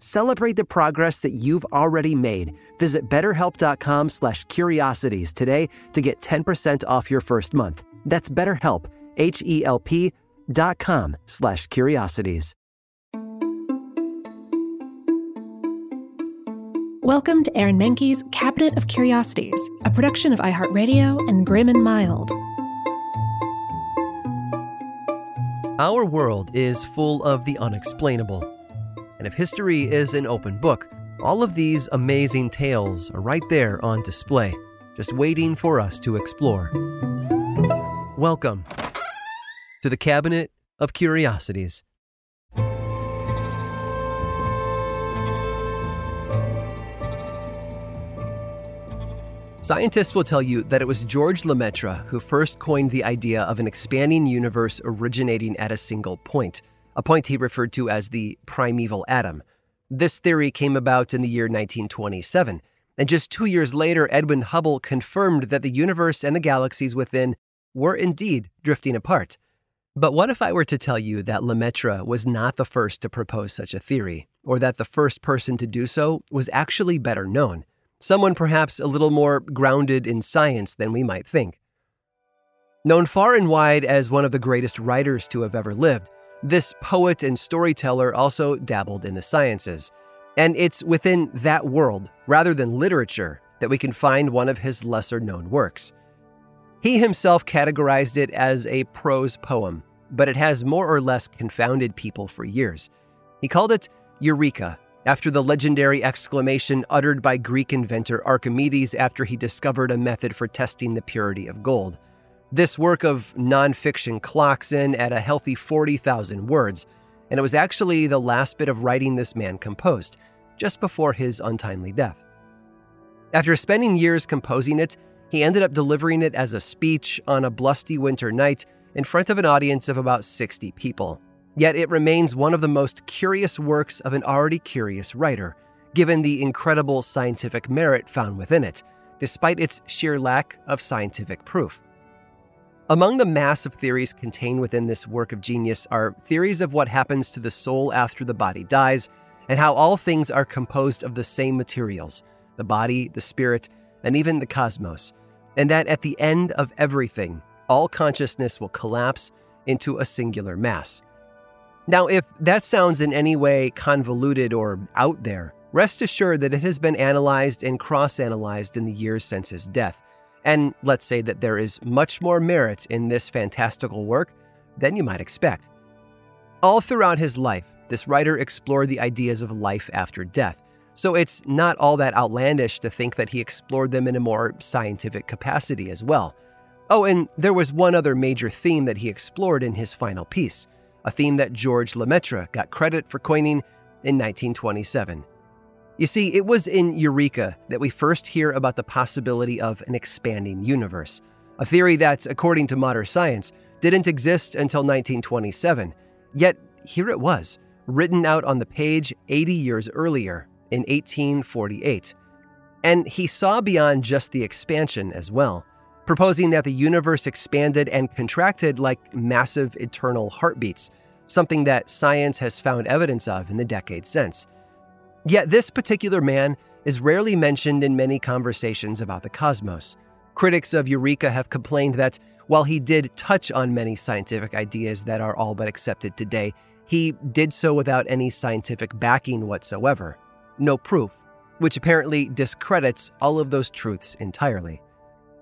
Celebrate the progress that you've already made. Visit betterhelp.com slash curiosities today to get 10% off your first month. That's betterhelp, H-E-L-P dot com slash curiosities. Welcome to Aaron Mahnke's Cabinet of Curiosities, a production of iHeartRadio and Grim and Mild. Our world is full of the unexplainable. And if history is an open book, all of these amazing tales are right there on display, just waiting for us to explore. Welcome to the Cabinet of Curiosities. Scientists will tell you that it was George Lemaitre who first coined the idea of an expanding universe originating at a single point, a point he referred to as the primeval atom. This theory came about in the year 1927, and just two years later, Edwin Hubble confirmed that the universe and the galaxies within were indeed drifting apart. But what if I were to tell you that Lemaitre was not the first to propose such a theory, or that the first person to do so was actually better known? someone perhaps a little more grounded in science than we might think. Known far and wide as one of the greatest writers to have ever lived, this poet and storyteller also dabbled in the sciences. And it's within that world, rather than literature, that we can find one of his lesser known works. He himself categorized it as a prose poem, but it has more or less confounded people for years. He called it Eureka, after the legendary exclamation uttered by Greek inventor Archimedes after he discovered a method for testing the purity of gold. This work of nonfiction clocks in at a healthy 40,000 words, and it was actually the last bit of writing this man composed, just before his untimely death. After spending years composing it, he ended up delivering it as a speech on a blusty winter night in front of an audience of about 60 people. Yet it remains one of the most curious works of an already curious writer, given the incredible scientific merit found within it, despite its sheer lack of scientific proof. Among the massive theories contained within this work of genius are theories of what happens to the soul after the body dies, and how all things are composed of the same materials the body, the spirit, and even the cosmos, and that at the end of everything, all consciousness will collapse into a singular mass. Now, if that sounds in any way convoluted or out there, rest assured that it has been analyzed and cross analyzed in the years since his death. And let's say that there is much more merit in this fantastical work than you might expect. All throughout his life, this writer explored the ideas of life after death, so it's not all that outlandish to think that he explored them in a more scientific capacity as well. Oh, and there was one other major theme that he explored in his final piece a theme that George Lemaitre got credit for coining in 1927. You see, it was in Eureka that we first hear about the possibility of an expanding universe, a theory that, according to modern science, didn't exist until 1927. Yet, here it was, written out on the page 80 years earlier, in 1848. And he saw beyond just the expansion as well proposing that the universe expanded and contracted like massive eternal heartbeats, something that science has found evidence of in the decades since. Yet this particular man is rarely mentioned in many conversations about the cosmos. Critics of Eureka have complained that while he did touch on many scientific ideas that are all but accepted today, he did so without any scientific backing whatsoever. No proof, which apparently discredits all of those truths entirely.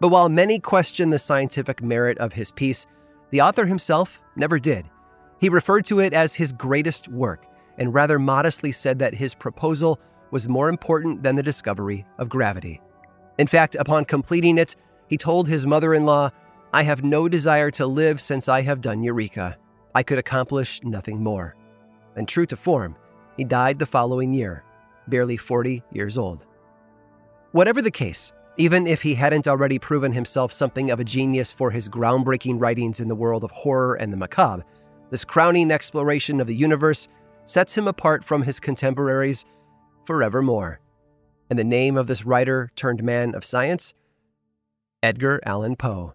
But while many question the scientific merit of his piece, The author himself never did. He referred to it as his greatest work and rather modestly said that his proposal was more important than the discovery of gravity. In fact, upon completing it, he told his mother in law, I have no desire to live since I have done Eureka. I could accomplish nothing more. And true to form, he died the following year, barely 40 years old. Whatever the case, even if he hadn't already proven himself something of a genius for his groundbreaking writings in the world of horror and the macabre, this crowning exploration of the universe sets him apart from his contemporaries forevermore. And the name of this writer turned man of science? Edgar Allan Poe.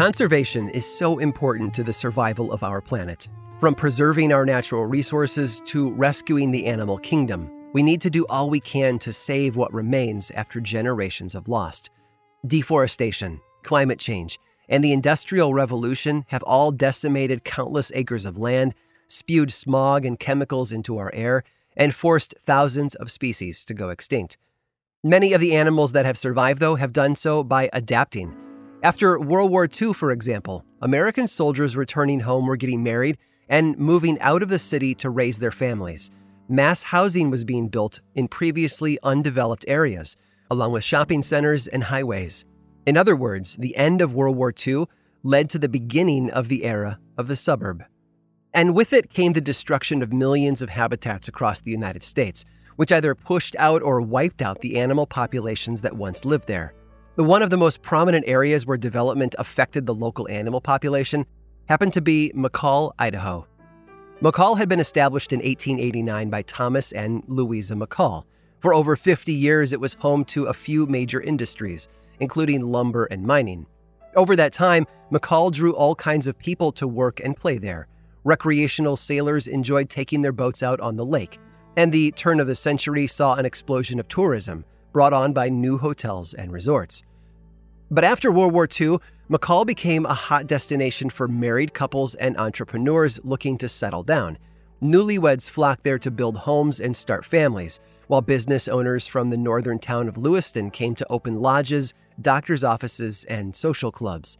Conservation is so important to the survival of our planet. From preserving our natural resources to rescuing the animal kingdom, we need to do all we can to save what remains after generations of lost. Deforestation, climate change, and the Industrial Revolution have all decimated countless acres of land, spewed smog and chemicals into our air, and forced thousands of species to go extinct. Many of the animals that have survived, though, have done so by adapting after World War II, for example, American soldiers returning home were getting married and moving out of the city to raise their families. Mass housing was being built in previously undeveloped areas, along with shopping centers and highways. In other words, the end of World War II led to the beginning of the era of the suburb. And with it came the destruction of millions of habitats across the United States, which either pushed out or wiped out the animal populations that once lived there. One of the most prominent areas where development affected the local animal population happened to be McCall, Idaho. McCall had been established in 1889 by Thomas and Louisa McCall. For over 50 years, it was home to a few major industries, including lumber and mining. Over that time, McCall drew all kinds of people to work and play there. Recreational sailors enjoyed taking their boats out on the lake, and the turn of the century saw an explosion of tourism brought on by new hotels and resorts. But after World War II, McCall became a hot destination for married couples and entrepreneurs looking to settle down. Newlyweds flocked there to build homes and start families, while business owners from the northern town of Lewiston came to open lodges, doctor's offices, and social clubs.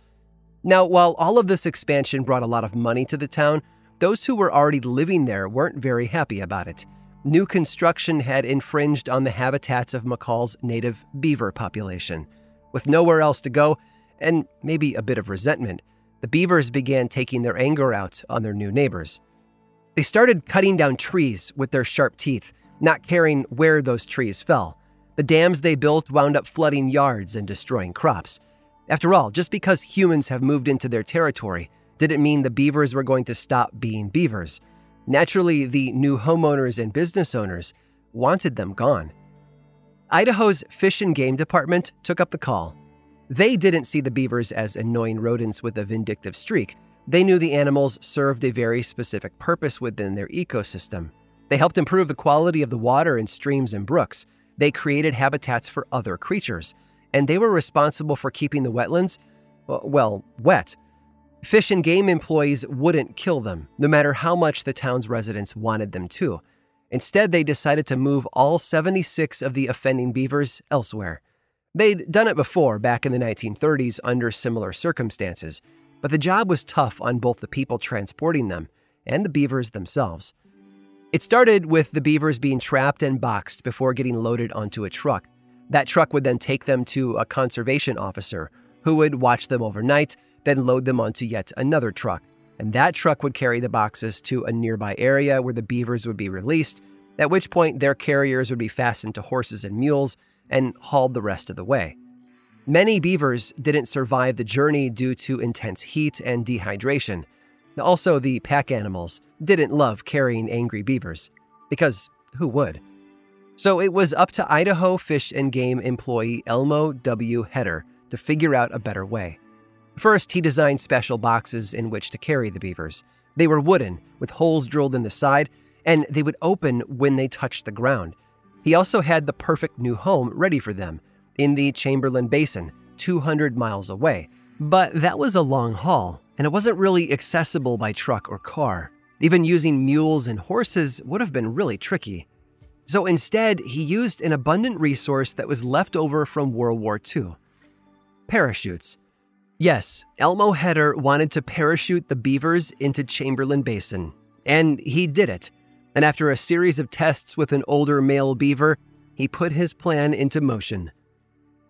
Now, while all of this expansion brought a lot of money to the town, those who were already living there weren't very happy about it. New construction had infringed on the habitats of McCall's native beaver population. With nowhere else to go, and maybe a bit of resentment, the beavers began taking their anger out on their new neighbors. They started cutting down trees with their sharp teeth, not caring where those trees fell. The dams they built wound up flooding yards and destroying crops. After all, just because humans have moved into their territory didn't mean the beavers were going to stop being beavers. Naturally, the new homeowners and business owners wanted them gone. Idaho's Fish and Game Department took up the call. They didn't see the beavers as annoying rodents with a vindictive streak. They knew the animals served a very specific purpose within their ecosystem. They helped improve the quality of the water in streams and brooks. They created habitats for other creatures. And they were responsible for keeping the wetlands, uh, well, wet. Fish and game employees wouldn't kill them, no matter how much the town's residents wanted them to. Instead, they decided to move all 76 of the offending beavers elsewhere. They'd done it before, back in the 1930s, under similar circumstances, but the job was tough on both the people transporting them and the beavers themselves. It started with the beavers being trapped and boxed before getting loaded onto a truck. That truck would then take them to a conservation officer who would watch them overnight, then load them onto yet another truck. And that truck would carry the boxes to a nearby area where the beavers would be released, at which point their carriers would be fastened to horses and mules and hauled the rest of the way. Many beavers didn't survive the journey due to intense heat and dehydration. Also, the pack animals didn't love carrying angry beavers, because who would? So it was up to Idaho Fish and Game employee Elmo W. Heter to figure out a better way. First, he designed special boxes in which to carry the beavers. They were wooden, with holes drilled in the side, and they would open when they touched the ground. He also had the perfect new home ready for them in the Chamberlain Basin, 200 miles away. But that was a long haul, and it wasn't really accessible by truck or car. Even using mules and horses would have been really tricky. So instead, he used an abundant resource that was left over from World War II parachutes. Yes, Elmo Heter wanted to parachute the beavers into Chamberlain Basin, and he did it. And after a series of tests with an older male beaver, he put his plan into motion.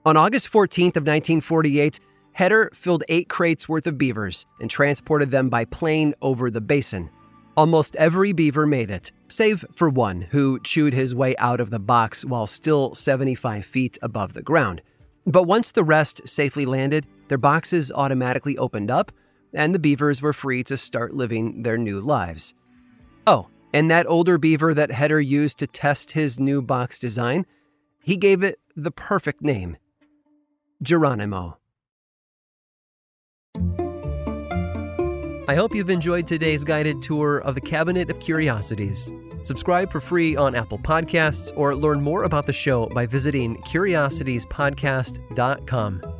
On August 14th of 1948, Heter filled eight crates worth of beavers and transported them by plane over the basin. Almost every beaver made it, save for one who chewed his way out of the box while still 75 feet above the ground. But once the rest safely landed, their boxes automatically opened up, and the beavers were free to start living their new lives. Oh, and that older beaver that Heter used to test his new box design, he gave it the perfect name Geronimo. I hope you've enjoyed today's guided tour of the Cabinet of Curiosities. Subscribe for free on Apple Podcasts or learn more about the show by visiting curiositiespodcast.com.